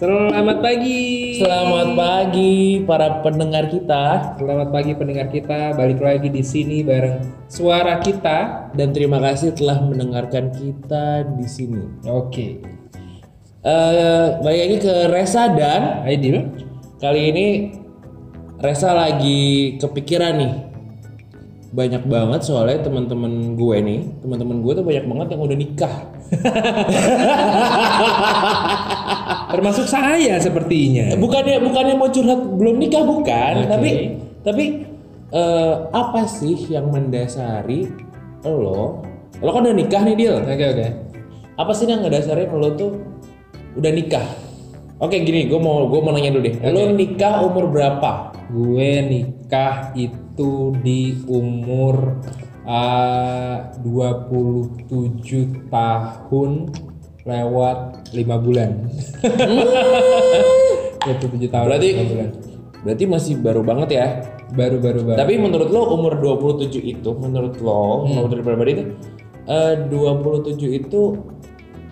Selamat pagi. Selamat pagi para pendengar kita Selamat pagi pendengar kita. Balik lagi di sini bareng suara kita. dan terima kasih telah mendengarkan kita di sini. Oke. Eh, balik lagi ke Resa dan Aidil. kali ini Resa lagi kepikiran nih. Banyak banget soalnya teman-teman gue nih, teman-teman gue tuh banyak banget yang udah nikah. Termasuk saya sepertinya. Bukannya bukannya mau curhat belum nikah bukan, Oke. tapi tapi eh, apa sih yang mendasari lo? Lo kan udah nikah nih Dil. Oke oke. apa sih yang ngedasarin lo tuh udah nikah? Oke gini, gue mau gue mau nanya dulu deh. Lo nikah umur berapa? Gue nikah itu di umur uh, 27 tahun lewat 5 bulan. 27 tahun Berarti lewat 5 bulan. berarti masih baru banget ya. Baru-baru banget. Tapi menurut lo umur 27 itu menurut lo, Hmm. menurut dari pribadi itu eh, 27 itu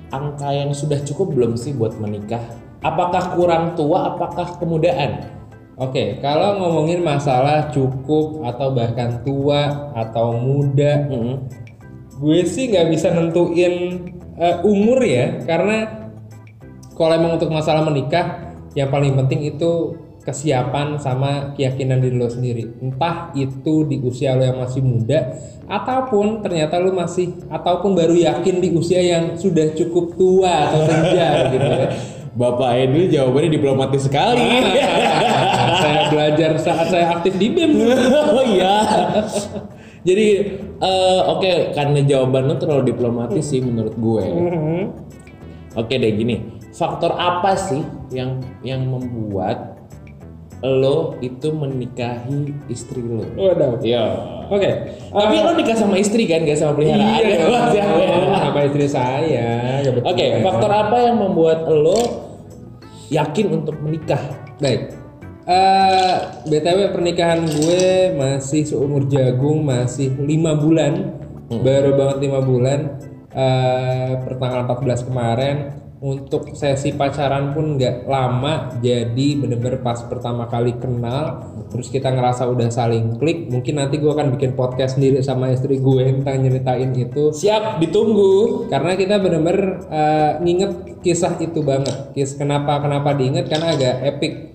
angka yang sudah cukup belum sih buat menikah? Apakah kurang tua? Apakah kemudaan? Oke, kalau ngomongin masalah cukup atau bahkan tua atau muda, Mm-mm. gue sih nggak bisa nentuin eh, umur ya, karena kalau emang untuk masalah menikah, yang paling penting itu kesiapan sama keyakinan diri lo sendiri. Entah itu di usia lo yang masih muda, ataupun ternyata lo masih, ataupun baru yakin di usia yang sudah cukup tua atau senja gitu ya. Bapak Edil jawabannya diplomatis sekali. saya belajar saat saya aktif di BEM. oh iya. Jadi eh, oke karena jawaban lo terlalu diplomatis sih menurut gue. Mhm. Oke deh gini, faktor apa sih yang yang membuat lo itu menikahi istri lo? Waduh. Iya. Oke. Tapi lo nikah sama istri kan, gak sama peliharaan? Iya, ya? Ya? sama istri saya. Oke, kebetulan. faktor apa yang membuat lo yakin untuk menikah? Baik. Eh, BTW pernikahan gue masih seumur jagung, masih lima bulan, baru banget lima bulan. Eh, pertanggal 14 kemarin. Untuk sesi pacaran pun nggak lama, jadi bener-bener pas pertama kali kenal, terus kita ngerasa udah saling klik. Mungkin nanti gue akan bikin podcast sendiri sama istri gue tentang nyeritain itu. Siap, ditunggu. karena kita bener-bener uh, nginget kisah itu banget. Kis kenapa kenapa diinget karena agak epic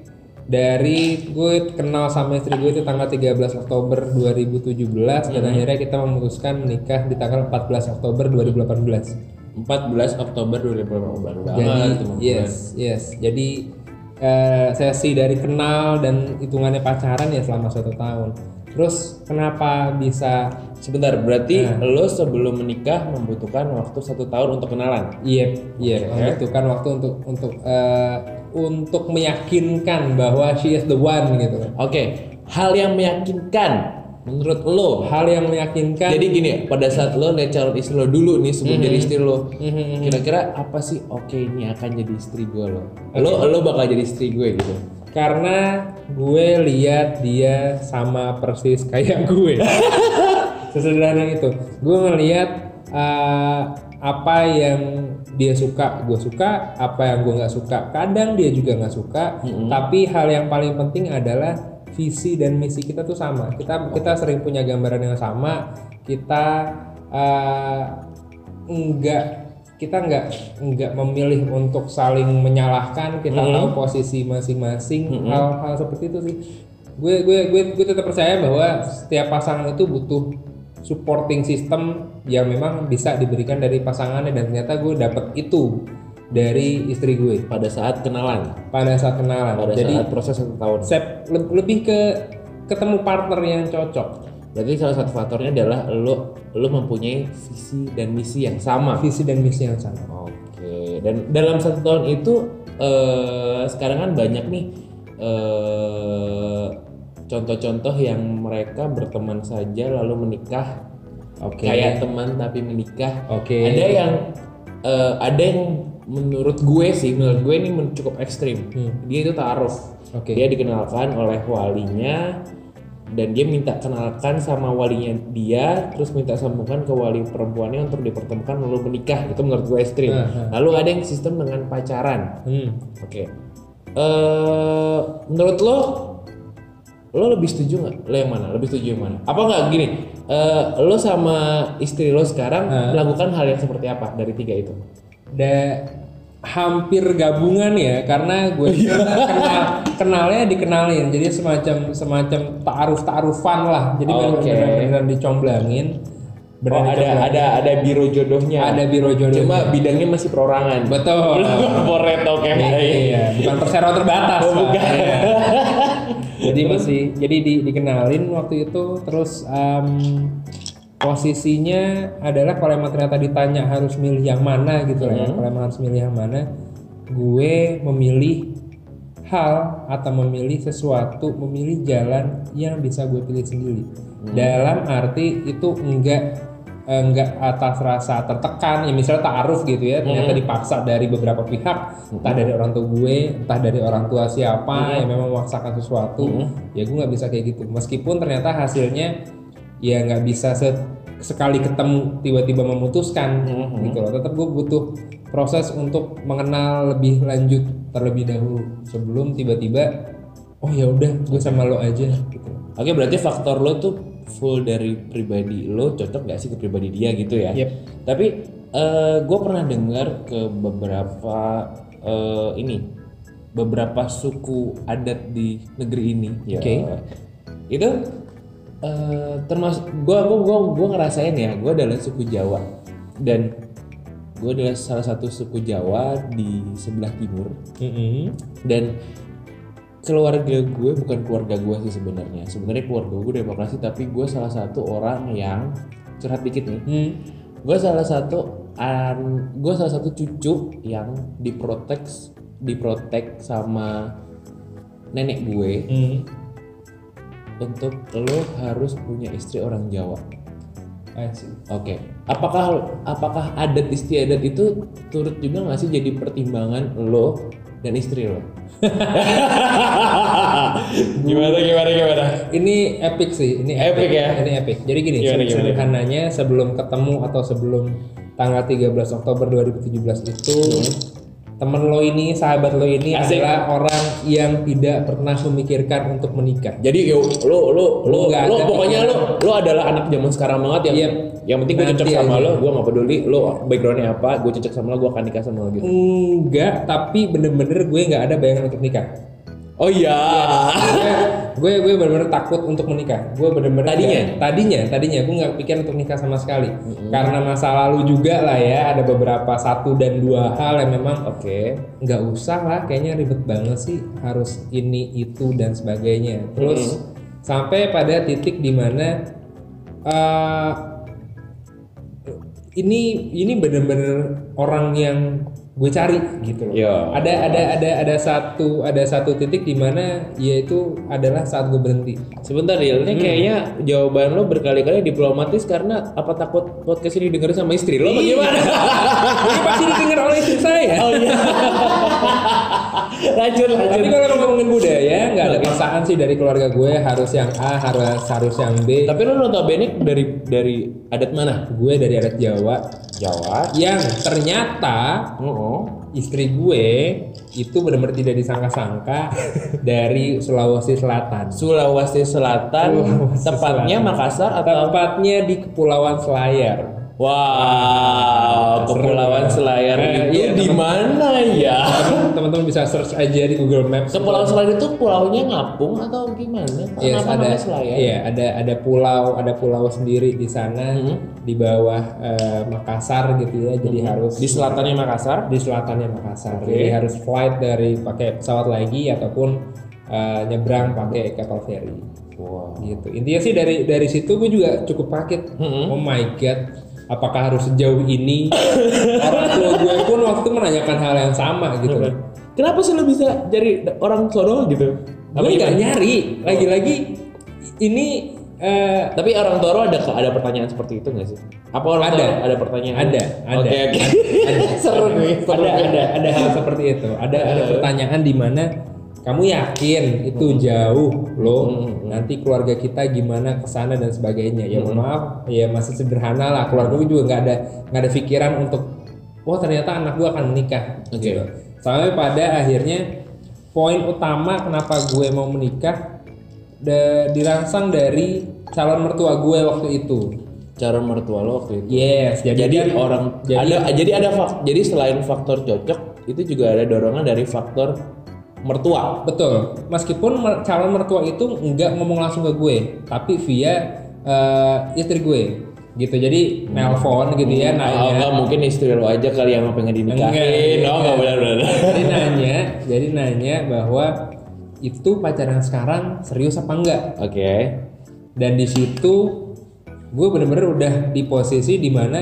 dari gue kenal sama istri gue itu tanggal 13 Oktober 2017 dan akhirnya kita memutuskan menikah di tanggal 14 Oktober 2018 14 Oktober 2018 baru jadi yes yes. Jadi uh, sesi dari kenal dan hitungannya pacaran ya selama satu tahun. Terus kenapa bisa? Sebentar, berarti lo sebelum menikah membutuhkan waktu satu tahun untuk kenalan. Iya, iya, membutuhkan waktu untuk untuk eh, untuk meyakinkan bahwa she is the one gitu. Oke, hal yang meyakinkan menurut lo. Hal yang meyakinkan. Jadi gini, pada saat lo lihat calon istri lo dulu nih sebelum jadi istri lo, Mhm. kira-kira apa sih? Oke, ini akan jadi istri gue lo. Lo lo bakal jadi istri gue gitu. karena gue lihat dia sama persis kayak gue. Sesederhana itu. Gue ngelihat eh, apa yang dia suka, gue suka. Apa yang gue nggak suka, kadang dia juga nggak suka. Tapi hal yang paling penting adalah visi dan misi kita tuh sama. Kita kita sering punya gambaran yang sama. Kita eh, enggak kita nggak nggak memilih untuk saling menyalahkan kita tahu posisi masing-masing hal-hal seperti itu sih gue gue gue gue tetap percaya bahwa setiap pasangan itu butuh supporting system yang memang bisa diberikan dari pasangannya dan ternyata gue dapet itu dari istri gue. Pada saat kenalan, pada saat kenalan. Pada jadi saat proses satu tahun. sep- le- lebih ke ketemu partner yang cocok. Berarti salah satu faktornya adalah lo lo mempunyai visi dan misi yang sama. visi dan misi yang sama. Oke, dan dalam satu tahun itu eh, sekarang kan banyak nih eh, contoh-contoh yang mereka berteman saja lalu menikah, oke kayak teman tapi menikah. oke Ada yang eh, ada yang menurut gue sih, menurut gue ini cukup ekstrim. Hmm. Dia itu taaruf. oke Dia dikenalkan oleh walinya dan dia minta kenalkan sama walinya dia terus minta sambungkan ke wali perempuannya untuk dipertemukan lalu menikah itu menurut gue ekstrim Uh-huh. lalu ada yang sistem dengan pacaran Hmm. oke eh menurut lo lo lebih setuju nggak? Lo yang mana? Lebih setuju yang mana? Apa nggak? Gini eh lo sama istri lo sekarang Uh. melakukan hal yang seperti apa dari tiga itu? Da hampir gabungan ya karena gue Oh, iya. kenal. Kenalnya dikenalin jadi semacam semacam taaruf taarufan lah. Jadi Oke. benar-benar dicomblangin. Oh, ada ada ada biro jodohnya. Ada biro jodoh cuma bidangnya masih perorangan. Betul. Corporate oke. Iya bukan perseroan terbatas Oh, bukan. Jadi masih jadi di, dikenalin waktu itu terus em, posisinya adalah kalau emang ternyata ditanya harus milih yang mana gitu lah ya kalau emang harus milih yang mana gue memilih hal atau memilih sesuatu memilih jalan yang bisa gue pilih sendiri. Dalam arti itu enggak eh, enggak atas rasa tertekan ya misalnya taaruf gitu ya ternyata dipaksa dari beberapa pihak entah dari orang tua gue entah dari orang tua siapa yang memang memaksakan sesuatu ya gue nggak bisa kayak gitu. Meskipun ternyata hasilnya ya nggak bisa se- sekali ketemu tiba-tiba memutuskan gitu loh. Tetap gue butuh proses untuk mengenal lebih lanjut terlebih dahulu sebelum tiba-tiba oh ya udah gue sama lo aja gitu. Oke berarti faktor lo tuh full dari pribadi lo cocok gak sih ke pribadi dia gitu ya? Yep. Tapi gue pernah dengar ke beberapa eh, ini beberapa suku adat di negeri ini. Ya, Oke. Itu eh, termasuk gue gua, gua, gua ngerasain ya gue adalah suku Jawa dan gue adalah salah satu suku Jawa di sebelah timur Mm-mm. dan keluarga gue bukan keluarga gue sih sebenarnya sebenarnya keluarga gue demokrasi tapi gue salah satu orang yang curhat dikit nih Hmm. gue salah satu an gue salah satu cucu yang diprotek diprotek sama nenek gue Hmm. untuk lo harus punya istri orang Jawa. Oke, apakah apakah adat istiadat itu turut juga nggak sih jadi pertimbangan lo dan istri lo? gimana gimana gimana? Ini epic sih, ini Epic ya? Ini epic. Jadi gini, Gimana, gimana? sederhananya sebelum ketemu atau sebelum tanggal 13 Oktober 2017 itu temen lo ini, sahabat lo ini. Asik. adalah orang yang tidak pernah memikirkan untuk menikah. Jadi yo, lo lo lo lo ada pokoknya lo lo adalah anak zaman sekarang banget yang Iya. yang penting gue cocok sama aja. lo, gue nggak peduli lo backgroundnya apa, gue cocok sama lo, gue akan nikah sama lo gitu. Enggak, tapi bener-bener gue nggak ada bayangan untuk nikah. Oh iya. gue gue benar-benar takut untuk menikah. Gue benar-benar Tadinya? nggak- tadinya, tadinya gue nggak pikir untuk nikah sama sekali. Karena masa lalu juga lah ya, ada beberapa satu dan dua hal yang memang Oke. nggak usah lah, kayaknya ribet banget sih harus ini itu dan sebagainya. Terus sampai pada titik di mana eh ini ini bener-bener orang yang gue cari gitu loh. Ya. Ada ada ada ada satu ada satu titik di mana yaitu adalah saat gue berhenti. Sebentar ya, ini kayaknya jawaban lo berkali-kali diplomatis karena apa takut podcast ini dengerin sama istri lo? apa Iya. Ini pasti didengar oleh istri saya. oh iya. lanjut Tapi lanjut. kalau ngomongin budaya, nggak ada paksaan sih dari keluarga gue harus yang A, harus harus yang B. Tapi lo notabene dari dari adat mana? Gue dari adat Jawa Jawa. yang ternyata Oh. istri gue itu benar-benar tidak disangka-sangka dari Sulawesi Selatan. Sulawesi Selatan, Sulawesi tepatnya Selatan. Makassar atau Tepatnya di Kepulauan Selayar. Wow, Kepulauan. Selayar Eh, itu iya, di mana ya? Teman-teman bisa search aja di Google Maps. Kepulauan Selayar itu pulaunya ngapung atau gimana? Yes, Kenapa ada Selayar? iya ada ada pulau ada pulau sendiri di sana Mhm. di bawah eh, Makassar gitu ya jadi harus Di selatannya Makassar. di selatannya Makassar Oke. jadi harus flight dari pakai pesawat lagi ataupun eh, nyebrang pakai kapal feri Wow. gitu intinya sih dari dari situ gue juga cukup kaget Mhm. oh my god apakah harus sejauh ini orang tua gue pun waktu menanyakan hal yang sama gitu Kenapa sih lo bisa jadi orang sono gitu? gue nggak nyari lagi-lagi ini eh, Tapi orang tua lo ada ada pertanyaan seperti itu nggak sih? Apa orang Ada. tua ada pertanyaan? Ada, ada. Oke oke. ada Seru nih. seru ada ada ada hal seperti itu ada ada pertanyaan di mana kamu yakin itu jauh loh? Nanti keluarga kita gimana ke sana dan sebagainya. Ya mohon maaf ya masih sederhana lah. Keluarga gue juga nggak ada nggak ada pikiran untuk oh ternyata anak gue akan menikah. Oke. gitu. sampai pada akhirnya poin utama kenapa gue mau menikah da- dirangsang dari calon mertua gue waktu itu. Cara mertua lo waktu itu. yes jadi, Jadi kan- orang jadi- ada jadi ada fak, jadi selain faktor cocok itu juga ada dorongan dari faktor mertua. Betul. Meskipun mer- calon mertua itu nggak ngomong langsung ke gue, tapi via eh, istri gue, gitu. Jadi nelpon gitu ya, Oh, nanya. enggak mungkin istri lo aja kali yang pengen dinikahin. Enggak, Oh, enggak benar-benar. jadi nanya, jadi nanya bahwa itu pacaran sekarang serius apa enggak? Oke. Dan di situ gue bener-bener udah di posisi di mana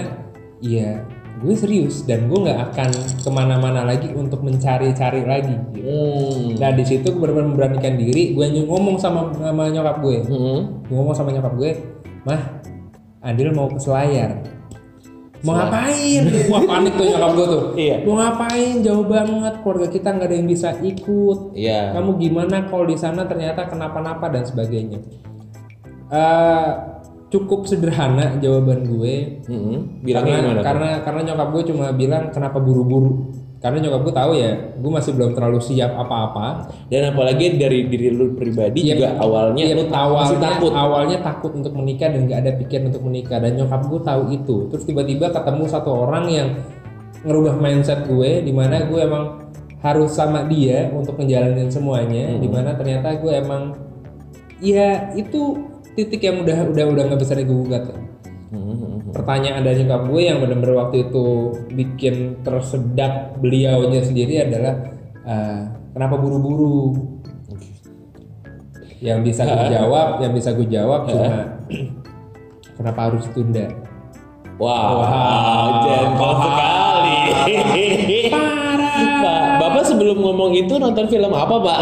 ya gue serius dan gue nggak akan ke mana-mana lagi untuk mencari-cari lagi. Gitu. Hmm. Nah di situ gue benar-benar memberanikan diri, gue ngomong sama, sama nyokap gue, Hmm. gue ngomong sama nyokap gue, mah, Adil mau ke Selayar. Mau ngapain? Wah panik tuh nyokap gue tuh. Iya. Mau ngapain? Jauh banget, keluarga kita nggak ada yang bisa ikut. Iya. Kamu gimana kalau di sana ternyata kenapa-napa dan sebagainya. Eh, cukup sederhana jawaban gue. Hmm. Bilangnya karena, gimana? tuh? karena karena nyokap gue cuma bilang kenapa buru-buru. Karena nyokap gue tahu ya, gue masih belum terlalu siap apa-apa. Dan apalagi dari diri lu pribadi Iya, juga awalnya Iya, lu awalnya masih takut. awalnya takut untuk menikah dan nggak ada pikiran untuk menikah dan nyokap gue tahu itu terus tiba-tiba ketemu satu orang yang ngerubah mindset gue di mana gue emang harus sama dia untuk ngejalanin semuanya Hmm. di mana ternyata gue emang ya itu titik yang udah udah udah nggak bisa digugat. Pertanyaan dari nyokap gue yang benar-benar waktu itu bikin tersedak beliaunya sendiri adalah eh, kenapa buru-buru? Yang bisa gue jawab yang bisa gue jawab cuma kenapa harus tunda? Wow, Wow. sekali. Bapak sebelum ngomong itu nonton film apa, Pak?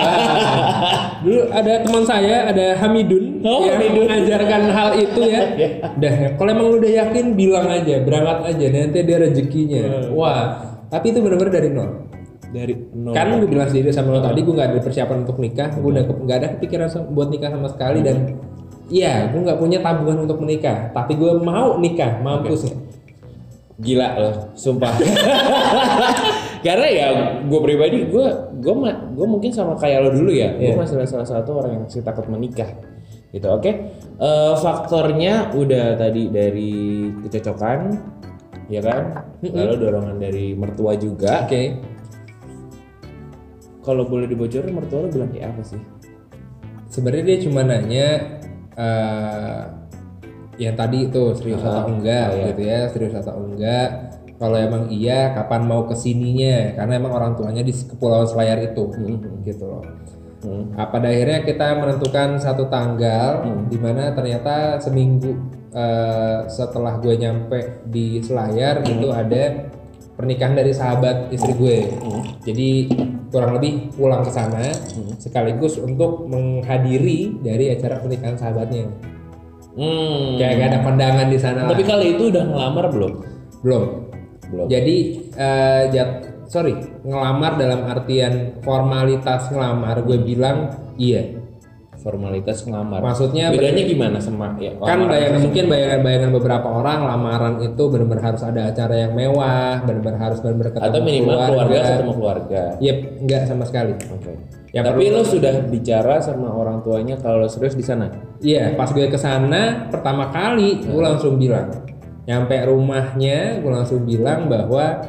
dulu ada teman saya ada Hamidun. Oh, yang Hamidun. mengajarkan hal itu ya. Dah kalau emang lu udah yakin bilang aja berangkat aja nanti ada rezekinya. Wah tapi itu benar-benar dari nol. Dari nol. kan gue bilang sendiri sama lo tadi gue nggak ada persiapan untuk nikah. Gue udah nggak ada kepikiran buat nikah sama sekali dan iya gue nggak punya tabungan untuk menikah. Tapi gue mau nikah mampus ya Gila loh, sumpah. Karena ya gue pribadi gue gue gue mungkin sama kayak lo dulu ya. Gue Iya. masih salah satu orang yang masih takut menikah. Gitu, oke. Eh, faktornya udah tadi dari kecocokan, ya kan? Lalu dorongan dari mertua juga. oke Kalau boleh dibocorin mertua lo bilang kayak apa sih? sebenarnya dia cuma nanya eh yang tadi itu serius Ah, atau enggak oh, iya. gitu ya serius atau enggak kalau emang iya kapan mau ke sininya karena emang orang tuanya di kepulauan Selayar itu gitu loh Hmm. Nah, pada akhirnya kita menentukan satu tanggal di mana ternyata seminggu eh, setelah gue nyampe di Selayar itu ada pernikahan dari sahabat istri gue. Jadi kurang lebih pulang ke sana sekaligus untuk menghadiri dari acara pernikahan sahabatnya. Hmm. Kayak gak ada pandangan di sana. Tapi kali itu udah ngelamar belum? belum. Belum. Jadi eh, jat- sorry ngelamar dalam artian formalitas ngelamar gue bilang iya. Formalitas ngelamar. Maksudnya bedanya gimana sama ya? kan bayangan mungkin bayangan-bayangan beberapa orang lamaran itu benar-benar harus ada acara yang mewah, benar-benar harus benar-benar ketemu atau minimal keluarga. keluarga ketemu keluarga. Yep, enggak sama sekali. Oke. Ya, Tapi lo sudah bicara sama orang tuanya kalau serius di sana. Iya, pas gue ke sana pertama kali gue langsung bilang, nyampe rumahnya gue langsung bilang bahwa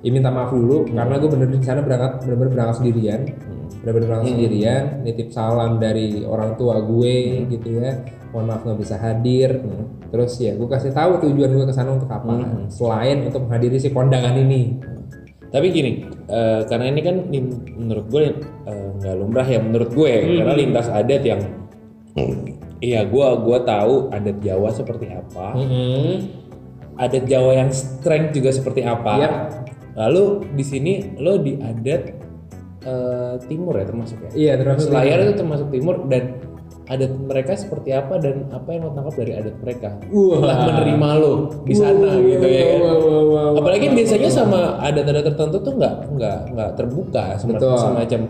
ya minta maaf dulu karena gue bener di sana berangkat bener-bener berangkat sendirian, bener-bener berangkat sendirian, nitip salam dari orang tua gue gitu ya, mohon maaf nggak bisa hadir. Terus ya gue kasih tahu tujuan gue ke sana untuk apa, selain untuk menghadiri si kondangan ini. Tapi gini, eh, karena ini kan menurut gue eh, nggak lumrah ya menurut gue, karena lintas adat yang iya gue gua tahu adat Jawa seperti apa, Mm-mm. adat Jawa yang strength juga seperti apa. Yap. Lalu di sini lo di adat eh, timur ya termasuk ya. Iya termasuk Selayar itu termasuk timur dan adat mereka seperti apa dan apa yang lo tangkap dari adat mereka Wah. setelah menerima lo di sana gitu ya kan. Wah, wah, wah. Apalagi biasanya sama adat-adat tertentu tuh nggak nggak nggak terbuka semacam, semacam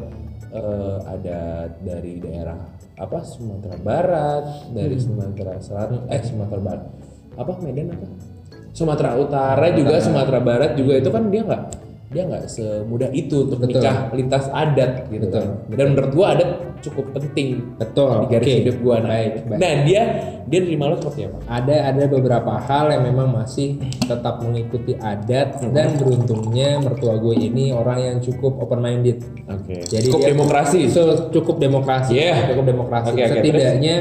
eh, ada dari daerah apa Sumatera Barat, dari Sumatera Selatan, eh Sumatera Barat, apa Medan apa? Sumatera Utara juga Sumatera Barat juga itu kan dia nggak dia nggak semudah itu untuk Betul. nikah lintas adat gitu Betul, kan. Dan menurut gua adat cukup penting Betul. di garis Oke. hidup gua nah. Baik, baik. Nah dia dia nerima lo seperti apa? Ada ada beberapa hal yang memang masih tetap mengikuti adat Hmm. dan beruntungnya mertua gue ini orang yang cukup open minded. Oke. Jadi Cukup dia- demokrasi. So, cukup demokrasi. Yeah. Cukup demokrasi. Oke, Setidaknya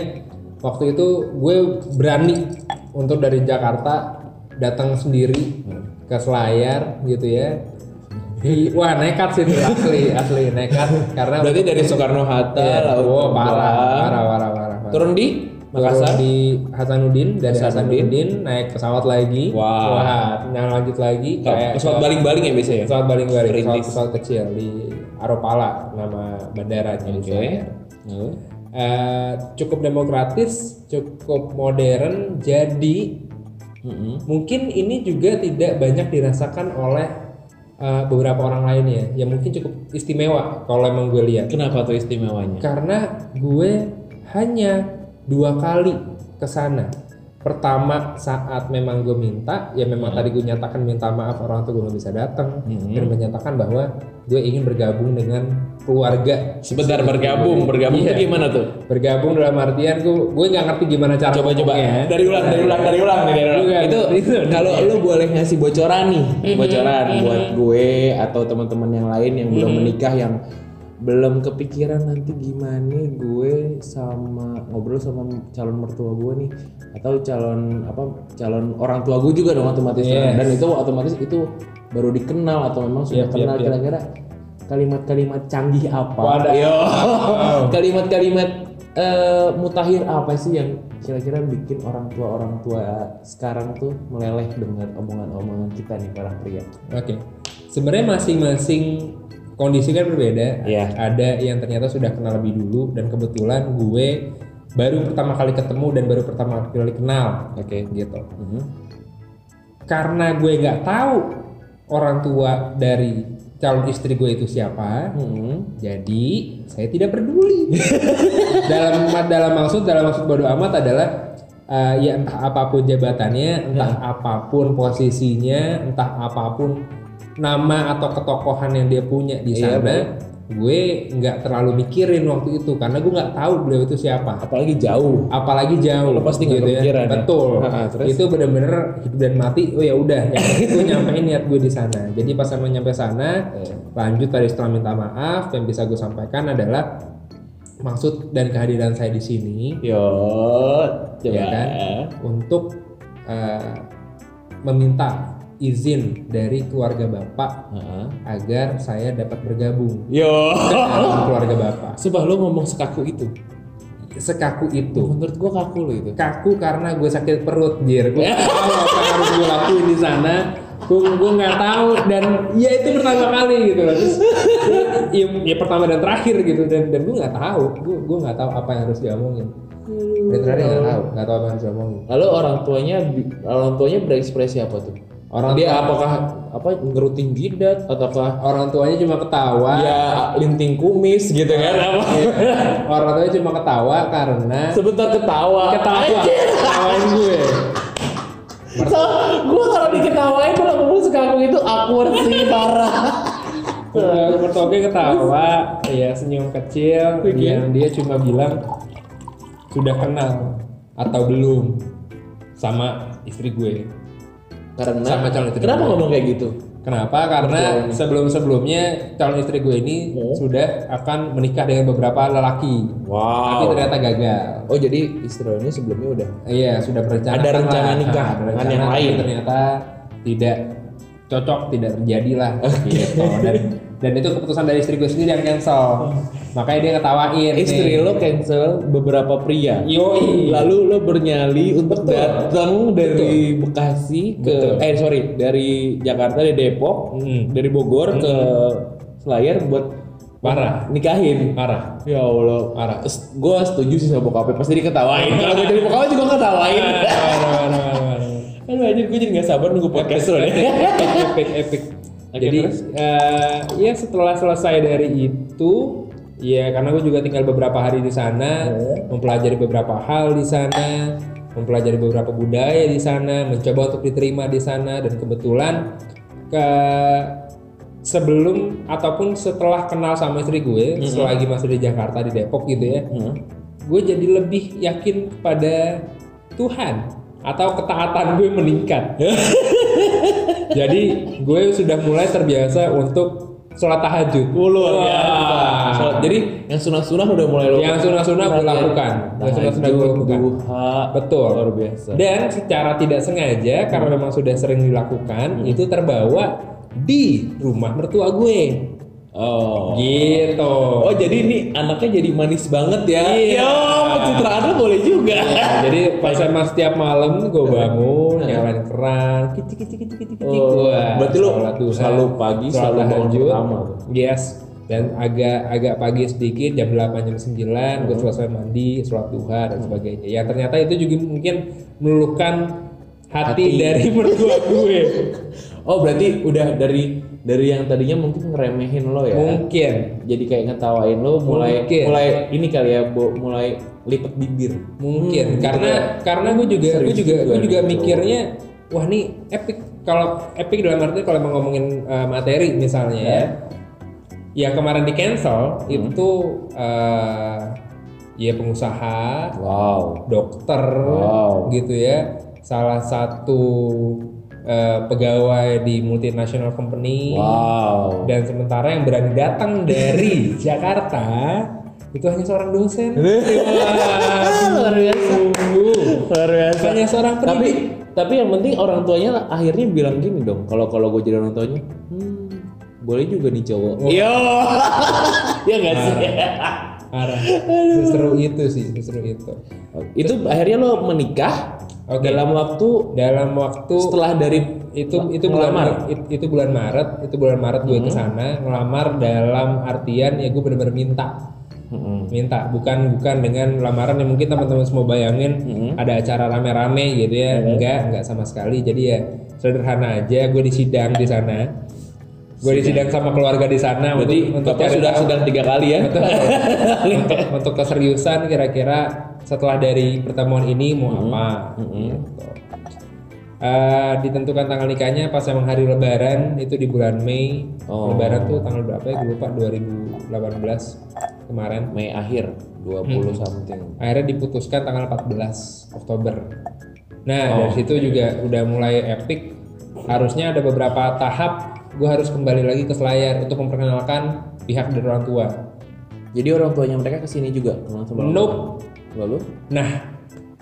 waktu itu gue berani untuk dari Jakarta datang sendiri ke Selayar gitu ya. Di, wah nekat sih tuh asli asli nekat karena Berarti dari Soekarno Hatta Iya, laut oh, parah, parah parah parah parah. turun di Makassar. Turun di Hasanuddin dari Hasanuddin. Hasanuddin naik pesawat lagi. Wow. Wah, nah lanjut lagi kayak pesawat baling-baling ya biasanya. pesawat baling-baling pesawat, pesawat kecil di Aropala nama bandaranya Oke. Selayar. Lalu? Eh, cukup demokratis, cukup modern. Jadi Mm-mm. mungkin ini juga tidak banyak dirasakan oleh eh, beberapa orang lainnya. Ya mungkin cukup istimewa kalau emang gue lihat. Kenapa tuh istimewanya? Karena gue hanya dua kali ke sana. Pertama saat memang gue minta, ya memang tadi gue nyatakan minta maaf orang tua gue nggak bisa datang Mhm. dan menyatakan bahwa gue ingin bergabung dengan keluarga. Sebentar bergabung, bergabung Iya. itu gimana tuh? Bergabung dalam artian gue gue nggak ngerti gimana cara Coba coba ngomongnya. dari ulang, dari ulang, dari ulang nih, dari ulang. Bukan, Itu itu. kalau lu boleh ngasih bocoran nih, bocoran buat gue atau teman-teman yang lain yang belum menikah yang belum kepikiran nanti gimana gue sama ngobrol sama calon mertua gue nih. Atau calon apa calon orang tua gue juga dong otomatis. Yes. dan itu otomatis itu baru dikenal atau memang sudah yap, kenal kira-kira kalimat-kalimat canggih apa. Kalimat-kalimat eh, mutakhir apa sih yang kira-kira bikin orang tua orang tua sekarang tuh meleleh dengan omongan-omongan kita nih para pria? Oke. Sebenarnya masing-masing kondisi kan berbeda. Iya. Ada yang ternyata sudah kenal lebih dulu dan kebetulan gue baru pertama kali ketemu dan baru pertama kali kenal. Oke, gitu. Karena gue nggak tahu orang tua dari calon istri gue itu siapa, Hmm. jadi saya tidak peduli. dalam dalam maksud dalam maksud bodo amat adalah eh, ya entah apa pun jabatannya, entah apa pun posisinya, entah apa pun nama atau ketokohan yang dia punya di Iya, sana, gue nggak terlalu mikirin waktu itu karena gue nggak tahu beliau itu siapa. apalagi jauh Apalagi jauh, Lo pasti nggak gitu ya. ya? Betul. Ha-ha, terus? Itu bener-bener hidup dan mati. Oh ya udah, penting gue nyampein niat gue di sana. Jadi pas sama nyampe sana, lanjut tadi setelah minta maaf, yang bisa gue sampaikan adalah maksud dan kehadiran saya di sini yo coba ya kan untuk eh, meminta izin dari keluarga bapak Heeh. agar saya dapat bergabung. Yo. Dengan keluarga bapak. Sumpah lo ngomong sekaku itu? Sekaku itu. Menurut gua kaku lo itu. Kaku karena gue sakit perut jir. Gue nggak tahu apa yang harus gue lakuin di sana. Gue gue nggak tahu dan ya itu pertama kali gitu loh. Terus ya, ya pertama dan terakhir gitu dan dan gue nggak tahu. Gue gue nggak tahu apa yang harus diomongin. Dan terakhir nggak tahu. Nggak tahu apa yang harus diomongin. Lalu orang tuanya orang tuanya berekspresi apa tuh Orang dia tua- apakah apa ngerutin jidat ataukah orang tuanya cuma ketawa? Ya linting kumis gitu kan apa? Orang tuanya cuma ketawa karena sebentar ketawa. Ketawa. Anjir. ketawain gue. So, gue kalau diketawain kalau ngomong sekaku itu awkward sih parah. Mertoge ketawa, ya senyum kecil, Oke. yang dia cuma bilang sudah kenal atau belum sama istri gue. Karena Sama calon istri kenapa gue. ngomong kayak gitu Kenapa? Karena sebelum-sebelumnya calon istri gue ini Hmm. sudah akan menikah dengan beberapa lelaki, tapi wow ternyata gagal. oh jadi istilahnya sebelumnya udah Iya, sudah berencana. Ada rencana nikah ada dengan rencana, yang tapi lain. Ternyata tidak cocok, tidak terjadi lah. Gitu. Dan dan itu keputusan dari istri gue sendiri yang cancel. Makanya dia ngetawain. istri nih. lo cancel beberapa pria Yoi. lalu lo bernyali untuk Betul. datang dari Bekasi ke Betul. eh sorry dari Jakarta dari Depok Hmm. dari Bogor ke Selayar buat Parah. nikahin Parah. ya Allah Parah. gue setuju sih sama bokapnya pasti diketawain kalau gue jadi bokapnya juga ketawain aduh aja gue jadi gak sabar nunggu podcast lo nih epic, epic. Oke, Jadi terus? eh, ya setelah selesai dari itu Iya, karena gue juga tinggal beberapa hari di sana, mempelajari beberapa hal di sana, mempelajari beberapa budaya di sana, mencoba untuk diterima di sana dan kebetulan ke sebelum ataupun setelah kenal sama istri gue, selagi masih di Jakarta di Depok gitu ya, gue jadi lebih yakin pada Tuhan atau ketaatan gue meningkat. jadi gue sudah mulai terbiasa untuk sholat tahajud. Oh, luar biasa. Sholat- Jadi yang sunah-sunah udah mulai lo Yang sunah-sunah gue lakukan. Yang sunah-sunah gue lakukan. Duha. Betul. Luar biasa. Dan secara tidak sengaja karena memang sudah sering dilakukan, itu terbawa di rumah mertua gue. Oh. Gitu. Oh jadi ini anaknya jadi manis banget ya? Iya. Yo, pencitraan boleh juga. Nah, jadi pas emang setiap malam gue bangun, nyalain keran, kici kici kici kici kici. Oh, Gua berarti lu selalu pagi, selalu bangun pertama? Yes. Dan agak agak pagi sedikit jam 8 jam 9 gue selesai mandi, sholat duha dan sebagainya. Ya ternyata itu juga mungkin meluluhkan hati, Hati. dari mertua gue. Oh berarti udah dari dari yang tadinya mungkin ngeremehin lo ya? Mungkin. Jadi kayak ngetawain lo mulai Mungkin. mulai ini kali ya, Bo, mulai lipet bibir. mungkin. Hmm, karena karena gue juga gue juga juga gue juga nih, mikirnya wah nih epic. Kalau epic dalam arti kalau mau ngomongin uh, materi misalnya ya. Yang kemarin di cancel itu uh, ya pengusaha. Wow. dokter. Wow. gitu ya. Salah satu uh, pegawai di multinational company Wow. dan sementara yang berani datang dari Jakarta itu hanya seorang dosen Luar biasa. Luar biasa. hanya seorang Tapi pendidik tapi yang penting orang tuanya akhirnya bilang gini dong. Kalau kalau gue jadi orang tuanya, hmm, boleh juga nih cowok. Yo. ya nggak sih? Parah. Seseru itu sih, seseru itu. itu akhirnya lo menikah Oke. dalam waktu Dalam waktu setelah dari itu itu bulan. Maret, it- itu bulan Maret, itu bulan Maret gue ke sana ngelamar dalam artian ya gue bener-bener minta. Mm-mm. Minta, bukan bukan dengan lamaran yang mungkin teman-teman semua bayangin ada acara rame-rame gitu ya. Enggak, enggak sama sekali. Jadi ya sederhana aja gue disidang di sana. Gue disidang sama keluarga di sana Berarti untuk, untuk sudah tahu- sedang tiga kali ya? Betul. untuk, untuk keseriusan kira-kira setelah dari pertemuan ini mau apa gitu. Eh, ditentukan tanggal nikahnya pas emang hari lebaran itu di bulan Mei. Oh. lebaran tuh tanggal berapa ya? Gue lupa 2018 kemarin. Mei akhir 20 something. akhirnya diputuskan tanggal 14 Oktober. Nah Oh. dari situ juga udah mulai epic. Harusnya ada beberapa tahap gue harus kembali lagi ke Selayar untuk memperkenalkan pihak dari orang tua. Jadi orang tuanya mereka ke sini juga? Nope. Lalu? Nah,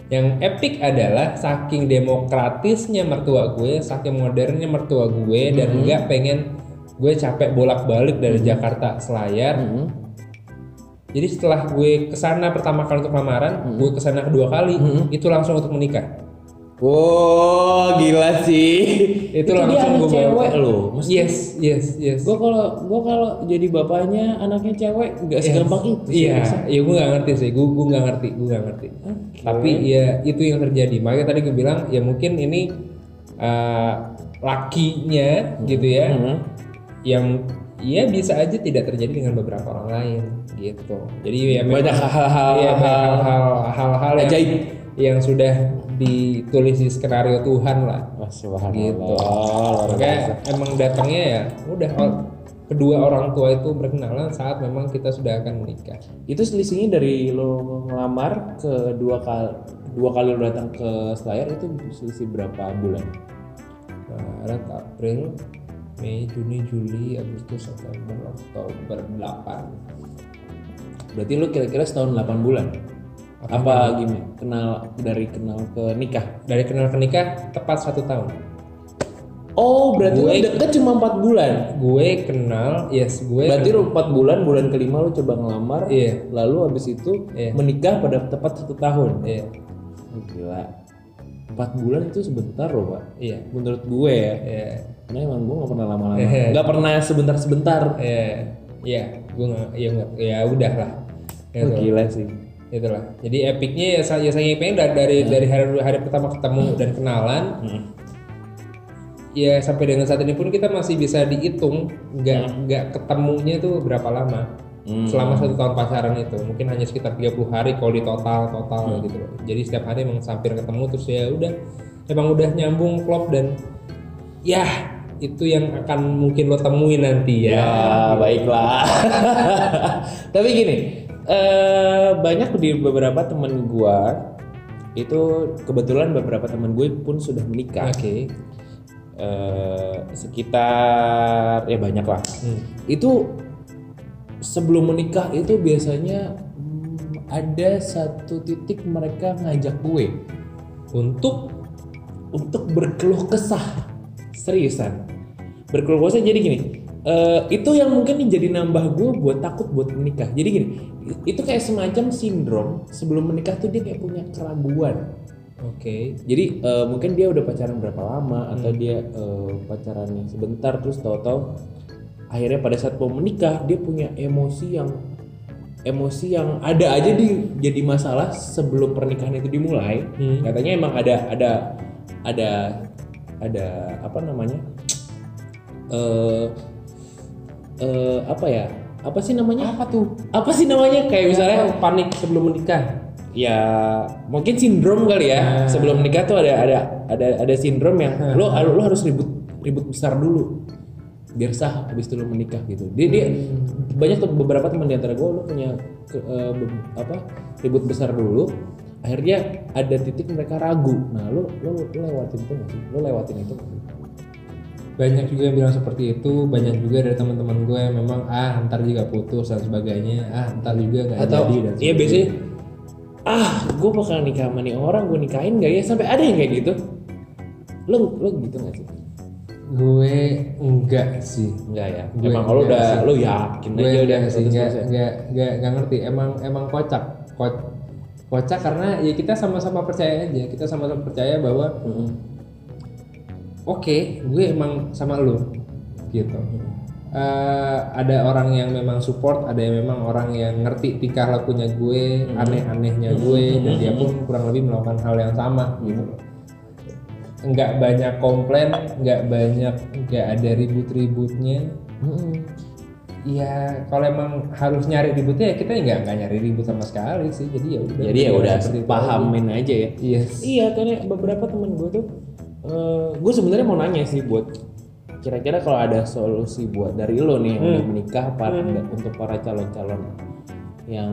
yang epic adalah saking demokratisnya mertua gue, saking modernnya mertua gue dan Mm-hmm. nggak pengen gue capek bolak-balik dari Jakarta Selayar. Mm-hmm. Jadi setelah gue ke sana pertama kali untuk lamaran, Mm-hmm. gue ke sana kedua kali, itu langsung untuk menikah. Wow, gila sih. Itu, langsung gue cewek bawa. Mesti Yes, yes, yes. Gue kalau gue kalau jadi bapaknya anaknya cewek nggak Yes. segampang itu. Iya, iya gue gak ngerti sih, gue gue gak ngerti, gue gak ngerti. Tapi ya itu yang terjadi. Makanya tadi gue bilang ya mungkin ini eh, lakinya gitu ya, Mhm. yang ya bisa aja tidak terjadi dengan beberapa orang lain gitu. Jadi ya Banyak hal-hal banyak hal-hal hal-hal yang, Ajaib. yang sudah ditulis di skenario Tuhan lah. Gitu. Makanya biasa. emang datangnya ya udah or- kedua orang tua itu berkenalan saat memang kita sudah akan menikah. Itu selisihnya dari lo ngelamar ke dua kali dua kali lo datang ke Selayar itu selisih berapa bulan? Maret, April, Mei, Juni, Juli, Agustus, September, Oktober 8. Berarti lo kira-kira setahun 8 bulan. Apa gimana? Kenal dari kenal ke nikah? Dari kenal ke nikah tepat satu tahun. Oh, berarti Gue- deket cuma 4 bulan. Gue kenal, yes gue. Berarti 4 bulan, bulan kelima lo coba ngelamar, Iya. lalu habis itu Iya. menikah pada tepat satu tahun. Iya, Oh, gila. 4 bulan itu sebentar loh, Pak. iya, Menurut gue ya. iya, Karena emang gue gak pernah lama-lama. Iya. Gak pernah sebentar-sebentar. iya, iya. Gue nggak, ya ya udah lah. Oh, gila sih. Itulah jadi epicnya ya saya ya saya pengen dari dari, dari hari hari pertama ketemu dan kenalan. Ya sampai dengan saat ini pun kita masih bisa dihitung nggak nggak ketemunya itu berapa lama selama satu tahun pacaran itu. Mungkin hanya sekitar 30 hari kalau di total total gitu loh. Jadi setiap hari emang hampir ketemu terus ya udah emang udah nyambung klop dan ya itu yang akan mungkin lo temuin nanti ya, Ya, baiklah. Tapi gini, eh banyak di beberapa temen gua itu kebetulan beberapa temen gue pun sudah menikah. oke Eh, sekitar ya banyak lah. Hmm. Itu sebelum menikah itu biasanya hmm, ada satu titik mereka ngajak gue untuk untuk berkeluh kesah seriusan berkeluh kesah jadi gini eh, itu yang mungkin jadi nambah gue buat takut buat menikah. Jadi gini itu kayak semacam sindrom sebelum menikah tuh dia kayak punya keraguan. Oke. Jadi eh, mungkin dia udah pacaran berapa lama atau dia eh, pacarannya sebentar terus tahu-tahu akhirnya pada saat mau menikah dia punya emosi yang emosi yang ada aja di jadi masalah sebelum pernikahan itu dimulai. Hmm. katanya emang ada ada ada ada apa namanya? Eh eh, apa ya? Apa sih namanya? Apa tuh? Apa sih namanya? Kayak misalnya Misalnya panik sebelum menikah. Ya mungkin sindrom kali ya. Ah. sebelum menikah tuh ada ada ada ada sindrom yang lo lo harus ribut ribut besar dulu. Biar sah habis itu lo menikah gitu. Dia dia banyak tuh beberapa teman di antara gue lo punya ke- eh, be- apa ribut besar dulu. Akhirnya ada titik mereka ragu. Nah lo lo, lo lewatin itu nggak sih? Lo lewatin itu nggak sih? Banyak juga yang bilang seperti itu banyak juga dari teman-teman gue yang memang ah ntar juga putus dan sebagainya. Ah ntar juga nggak atau jadi dan iya biasanya ah gue bakal nikah sama nih orang gue nikahin gak ya? Sampai ada yang kayak gitu. Lo lo gitu gak sih? Gue enggak sih. Enggak ya? Gue emang enggak udah sih. lo yakin gue aja udah sih enggak 100%. enggak enggak enggak ngerti. Emang emang kocak. Ko- kocak karena ya kita sama-sama percaya aja. Kita sama-sama percaya bahwa Mm-mm. Oke gue emang sama lu gitu Eh, ada orang yang memang support ada yang memang orang yang ngerti tingkah lakunya gue aneh-anehnya gue dan dia pun kurang lebih melakukan hal yang sama gitu loh nggak banyak komplain nggak banyak nggak ada ribut-ributnya. Iya, kalau emang harus nyari ributnya ya kita nggak nggak nyari ribut sama sekali sih. Jadi ya udah. jadi ya udah pahamin aja ya. Yes. iya karena beberapa temen gue tuh eh, gue sebenarnya mau nanya sih buat kira-kira kalau ada solusi buat dari lo nih yang udah menikah apa untuk para calon-calon yang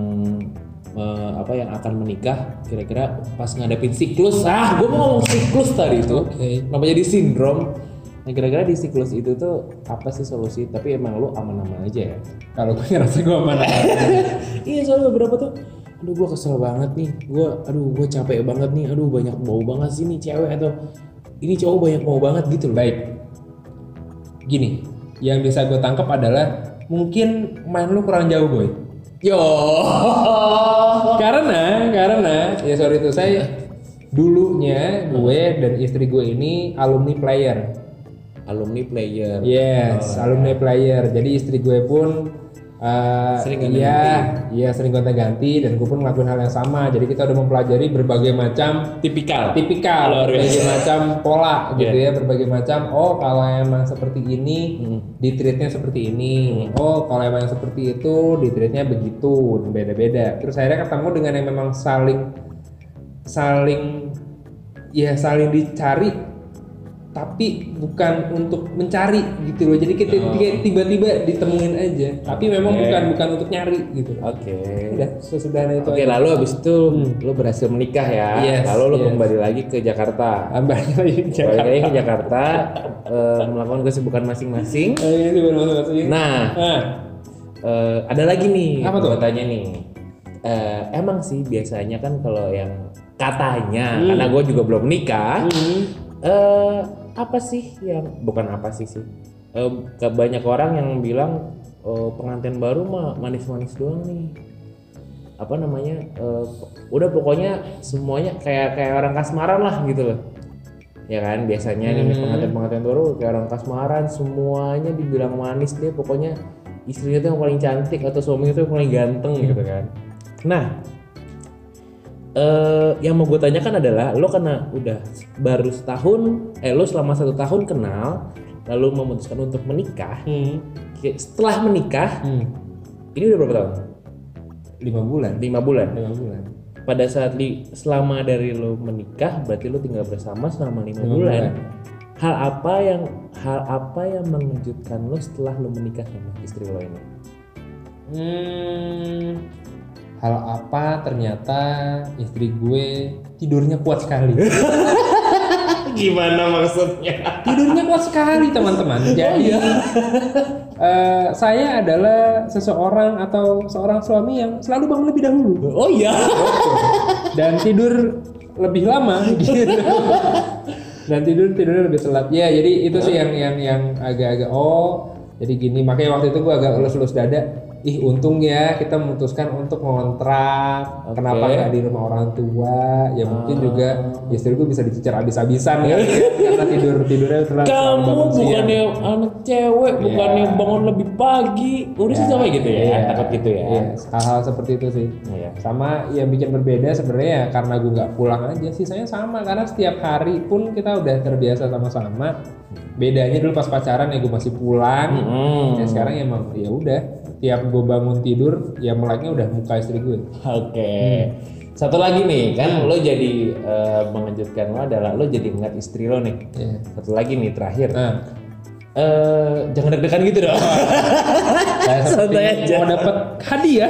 eh, apa yang akan menikah kira-kira pas ngadepin siklus. Ah gue mau ngomong siklus tadi itu. Oke. kenapa jadi sindrom. Nah kira-kira di siklus itu tuh apa sih solusi? Tapi emang lo aman-aman aja ya? Kalau gue ngerasa gue mana? iya soalnya beberapa tuh aduh gue kesel banget nih. Gue aduh gue capek banget nih. Aduh banyak bau banget sih nih cewek atau ini cowok banyak mau banget gitu loh Baik. Gini, yang bisa gue tangkap adalah mungkin main lu kurang jauh boy. yo Karena, karena ya sorry itu saya dulunya gue dan istri gue ini alumni player. alumni player Yes, alumni player. Jadi istri gue pun uh, Sering iya, iya sering gonta-ganti dan gue pun ngelakuin hal yang sama. Jadi kita udah mempelajari berbagai macam tipikal tipikal, Luar berbagai macam pola gitu Iya. ya, berbagai macam. Oh kalau emang seperti ini, Hmm. di treatnya seperti ini. Oh kalau emang seperti itu, di treatnya begitu, beda-beda. Terus akhirnya ketemu dengan yang memang saling, saling, ya saling dicari tapi bukan untuk mencari gitu loh. Jadi kita Oh. tiba-tiba ditemuin aja. Tapi memang bukan bukan untuk nyari gitu. Oke. Udah sesederhana itu oke aja. lalu abis itu lo berhasil menikah ya. Yes, lalu lo yes. kembali lagi ke Jakarta. Tambah lagi kembali lagi ke Jakarta eh, melakukan kesibukan masing-masing. Oh, masuk masuk ini. nah Nah, Eh, ada lagi nih Apa tuh? katanya nih. Eh, emang sih biasanya kan kalau yang katanya Hmm. karena gue juga belum nikah hmm, eh apa sih yang bukan apa sih sih Eh, ke banyak orang yang bilang eh, pengantin baru mah manis-manis doang nih. Apa namanya eh, udah pokoknya semuanya kayak kayak orang kasmaran lah gitu loh. Ya kan biasanya nih Hmm. pengantin-pengantin baru kayak orang kasmaran semuanya dibilang manis deh pokoknya istrinya tuh yang paling cantik atau suaminya tuh yang paling ganteng gitu kan. Nah eh yang mau gue tanyakan adalah lo karena udah baru setahun eh lo selama satu tahun kenal lalu memutuskan untuk menikah hmm, setelah menikah hmm. Ini udah berapa tahun? lima bulan Lima bulan. lima bulan Pada saat li, selama dari lo menikah, berarti lo tinggal bersama selama lima Lima bulan. bulan. Hal apa yang hal apa yang mengejutkan lo setelah lo menikah sama istri lo ini? hmm, hal apa? Ternyata istri gue tidurnya kuat sekali. Gimana maksudnya? tidurnya kuat sekali teman-teman. Jadi eh, saya adalah seseorang atau seorang suami yang selalu bangun lebih dahulu. Oh iya. dan tidur lebih lama gitu. Dan tidur tidurnya lebih telat. Ya jadi itu sih yang yang yang agak-agak oh jadi gini. Makanya waktu itu gua agak elus-elus dada ih untung ya kita memutuskan untuk ngontrak Oke. kenapa nggak di rumah orang tua ya mungkin juga istri gue bisa dicicar habis-habisan ya karena tidur tidurnya telat Kamu bangun siang. bukannya anak cewek, bukannya bangun lebih pagi. Udah sih sama gitu ya, Iya. takut gitu ya. Iya, hal-hal seperti itu sih Iya. sama yang bikin berbeda sebenarnya ya karena gue nggak pulang aja sih saya sama karena setiap hari pun kita udah terbiasa sama-sama bedanya dulu pas pacaran ya gue masih pulang Hmm. ya sekarang emang ya udah tiap gue bangun tidur ya meleknya udah muka istri gue Oke. Satu lagi nih, kan lo jadi eh, mengejutkan lo adalah lo jadi ngeliat istri lo nih. Iya. Satu lagi nih terakhir. nah Eh jangan deg-degan gitu dong. saya Santai aja. mau dapat hadiah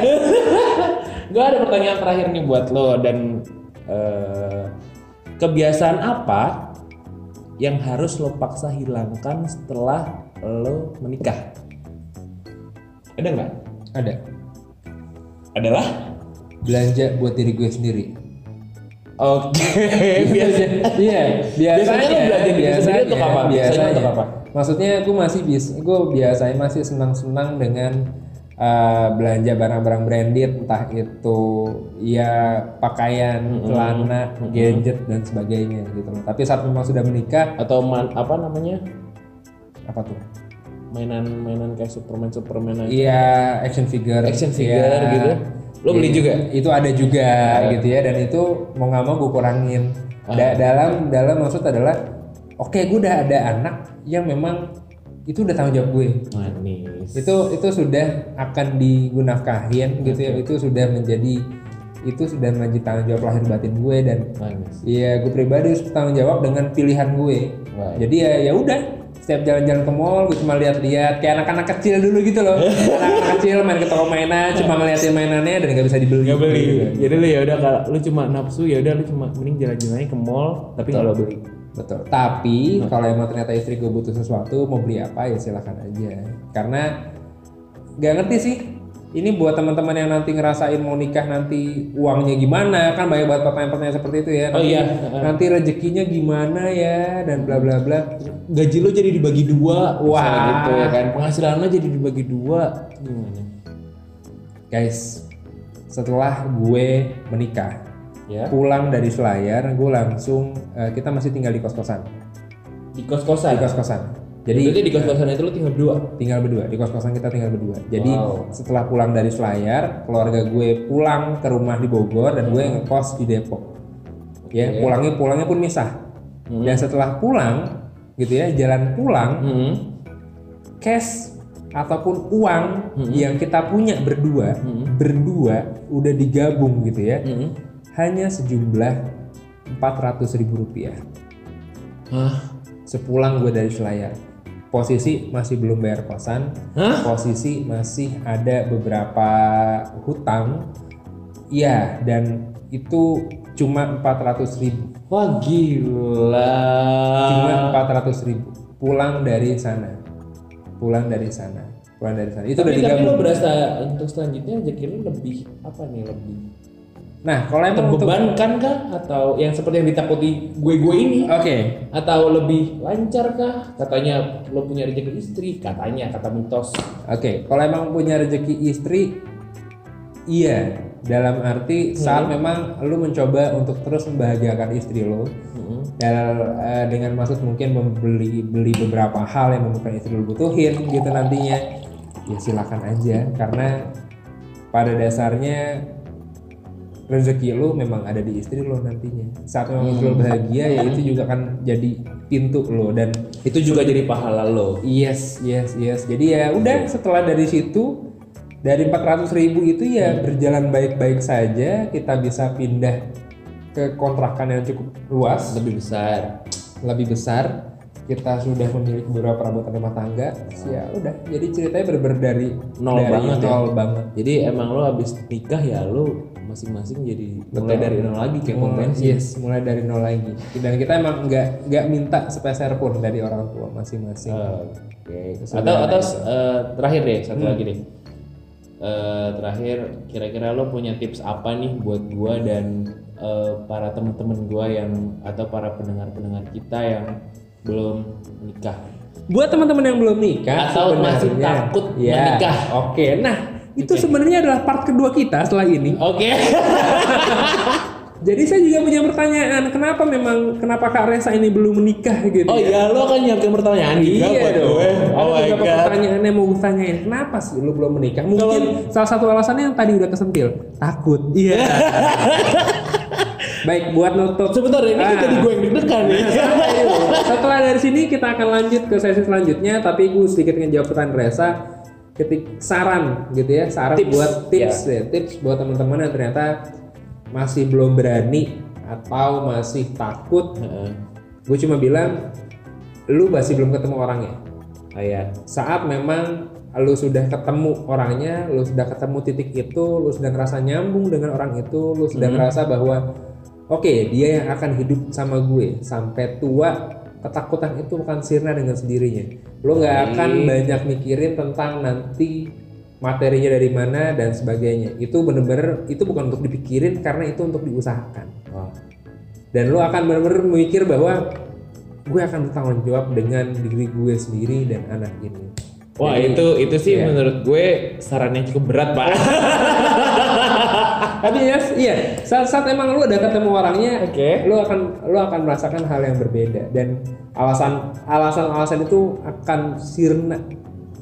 Gue ada pertanyaan terakhir nih buat lo dan eh, kebiasaan apa yang harus lo paksa hilangkan setelah lo menikah? Ada nggak? ada Adalah? belanja buat diri gue sendiri Oke, biasa. iya Biasanya biasanya lu belanja diri sendiri untuk apa? Biasanya biasanya untuk apa? maksudnya gue masih bis gue biasanya masih senang senang dengan uh, belanja barang-barang branded entah itu ya pakaian celana gadget dan sebagainya gitu tapi saat memang sudah menikah Atau man, apa namanya? apa tuh Mainan-mainan kayak Superman Superman aja. iya action figure Action figure Iya. gitu. Lo beli Iya, juga? itu ada juga gitu ya dan itu mau nggak mau gue kurangin Da- dalam dalam maksud adalah oke gue udah ada anak yang memang itu udah tanggung jawab gue Manis. itu itu sudah akan digunakahin gitu ya itu sudah menjadi itu sudah menjadi tanggung jawab lahir batin gue dan Manis. Iya, gue pribadi harus tanggung jawab dengan pilihan gue. Baik. Jadi ya ya udah, setiap jalan-jalan ke mall gue cuma lihat-lihat kayak anak-anak kecil dulu gitu loh. anak-anak kecil main ke toko mainan, cuma ngeliatin mainannya dan nggak bisa dibeli. Gak beli. Gitu. Jadi lu ya udah kalau lu cuma nafsu ya udah lu cuma mending jalan-jalan aja ke mall tapi nggak lo beli. Betul. Tapi kalau emang ternyata istri gue butuh sesuatu, mau beli apa ya silakan aja. Karena nggak ngerti sih. Ini buat teman-teman yang nanti ngerasain mau nikah nanti uangnya gimana kan banyak banget pertanyaan-pertanyaan seperti itu ya. Oh Nanti- iya. Nanti rezekinya gimana ya dan bla bla bla. Gaji lo jadi dibagi dua. Wah. gitu ya kan. Penghasilan lo jadi dibagi dua. Gimana? Guys, setelah gue menikah, Ya. pulang dari Selayar, gue langsung eh, kita masih tinggal di kos-kosan. Di kos-kosan. Di kos-kosan. Jadi Jadi di kos-kosan itu lo tinggal berdua. tinggal berdua di kos-kosan kita tinggal berdua. Jadi Wow. setelah pulang dari Selayar, keluarga gue pulang ke rumah di Bogor dan gue ngekos di Depok. Ya, pulangnya pulangnya pun misah. Dan setelah pulang, gitu ya, jalan pulang, Hmm. cash ataupun uang yang kita punya berdua, berdua udah digabung gitu ya, Hmm. hanya sejumlah 400 ribu rupiah. Hah? Sepulang gue dari Selayar, posisi masih belum bayar kosan, Hah? posisi masih ada beberapa hutang, ya dan itu cuma 400 ribu, Wah gila. cuma 400 ribu. Pulang dari sana, pulang dari sana, pulang dari sana. Itu udah tapi, tapi digabung. lo berasa untuk selanjutnya rezeki lo lebih apa nih lebih Nah, kalau emang untuk terbebankan kah atau yang seperti yang ditakuti gue gue ini Oke, atau lebih lancar kah katanya lo punya rezeki istri katanya kata mitos oke. Kalau emang punya rezeki istri, iya. Dalam arti saat memang lu mencoba untuk terus membahagiakan istri lo, dan eh, dengan maksud mungkin membeli beli beberapa hal yang mungkin istri lo butuhin gitu nantinya, ya silakan aja. Karena pada dasarnya rezeki lu memang ada di istri lo nantinya. Saat memang istri lo bahagia, ya itu juga kan jadi pintu lo dan itu juga jadi pahala lo. Yes, yes, yes. Jadi ya udah setelah dari situ dari 400 ribu itu ya berjalan baik-baik saja kita bisa pindah ke kontrakan yang cukup luas. Lebih besar. Lebih besar. Kita sudah memiliki beberapa perabotan rumah tangga. Ya udah jadi ceritanya bener dari Nol dari banget ya? nol banget. Jadi emang lo habis nikah ya lo masing-masing jadi mulai dari nol lagi kayak bensin yes mulai dari nol lagi dan kita emang nggak nggak minta sepeser pun dari orang tua masing-masing Oke. Atau atau eh, terakhir deh satu lagi deh. Eh, terakhir kira-kira lo punya tips apa nih buat gua dan eh, para teman-teman gua yang atau para pendengar-pendengar kita yang belum nikah. buat teman-teman yang belum nikah Atau masih takut ya, menikah. oke nah itu sebenarnya adalah part kedua kita setelah ini Oke. jadi saya juga punya pertanyaan kenapa memang kenapa kak Resa ini belum menikah gitu oh ya? iya lo kan nyiapin pertanyaan juga Iya buat dong. gue. Oh Ada my god. pertanyaan yang mau gue tanyain. Kenapa sih lu belum menikah? Mungkin salah satu alasannya yang tadi udah kesentil. Takut. Iya. Baik, buat nutup. Sebentar ini Ah. jadi gue yang deg-degan nih. Ayo, Setelah dari sini kita akan lanjut ke sesi selanjutnya, tapi gue sedikit ngejawab pertanyaan Resa. Ketik saran gitu ya, saran Tips, buat tips ya, tips buat teman-teman yang ternyata masih belum berani atau masih takut. Heeh. Gue cuma bilang, lu masih belum ketemu orangnya Oh iya. saat memang lu sudah ketemu orangnya, lu sudah ketemu titik itu, lu sudah ngerasa nyambung dengan orang itu, lu sudah ngerasa bahwa oke dia yang akan hidup sama gue sampai tua, ketakutan itu akan sirna dengan sendirinya. Lu nggak akan banyak mikirin tentang nanti materinya dari mana dan sebagainya. Itu bener-bener itu bukan untuk dipikirin karena itu untuk diusahakan. Dan lu akan bener-bener mikir bahwa gue akan bertanggung jawab dengan diri gue sendiri dan anak ini. Wah Jadi, itu itu sih iya. menurut gue saran yang cukup berat pak. Tapi ya, iya, saat, saat emang lu udah ketemu orangnya, Oke. lu akan lu akan merasakan hal yang berbeda dan alasan alasan alasan itu akan sirna,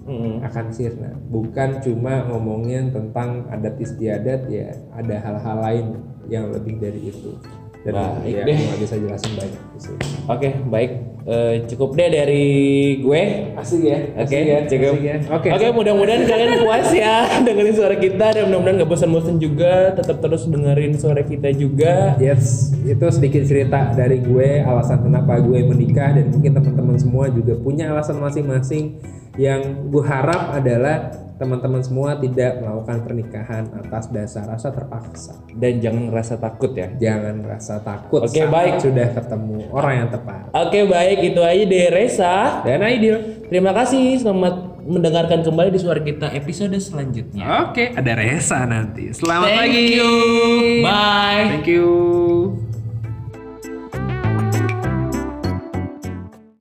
Mm-mm. akan sirna. Bukan cuma ngomongin tentang adat istiadat ya, ada hal-hal lain yang lebih dari itu. Dan Baik ya, deh. bisa jelasin banyak di sini. Oke baik Eh, cukup deh dari gue. Asik ya, Oke, asik ya, cukup. asik ya. Oke, Oke, mudah-mudahan kalian puas ya dengerin suara kita dan mudah-mudahan gak bosan-bosan juga. Tetap terus dengerin suara kita juga. Yes, itu sedikit cerita dari gue alasan kenapa gue menikah dan mungkin teman-teman semua juga punya alasan masing-masing yang gue harap adalah teman-teman semua tidak melakukan pernikahan atas dasar rasa terpaksa. Dan jangan ngerasa takut ya. Jangan merasa takut Oke, saat baik. sudah ketemu orang yang tepat. Oke baik itu aja deh Resa. Dan ideal. Terima kasih selamat mendengarkan kembali di suara kita episode selanjutnya. Oke, ada Resa nanti. Selamat Thank pagi. you. Bye. Thank you.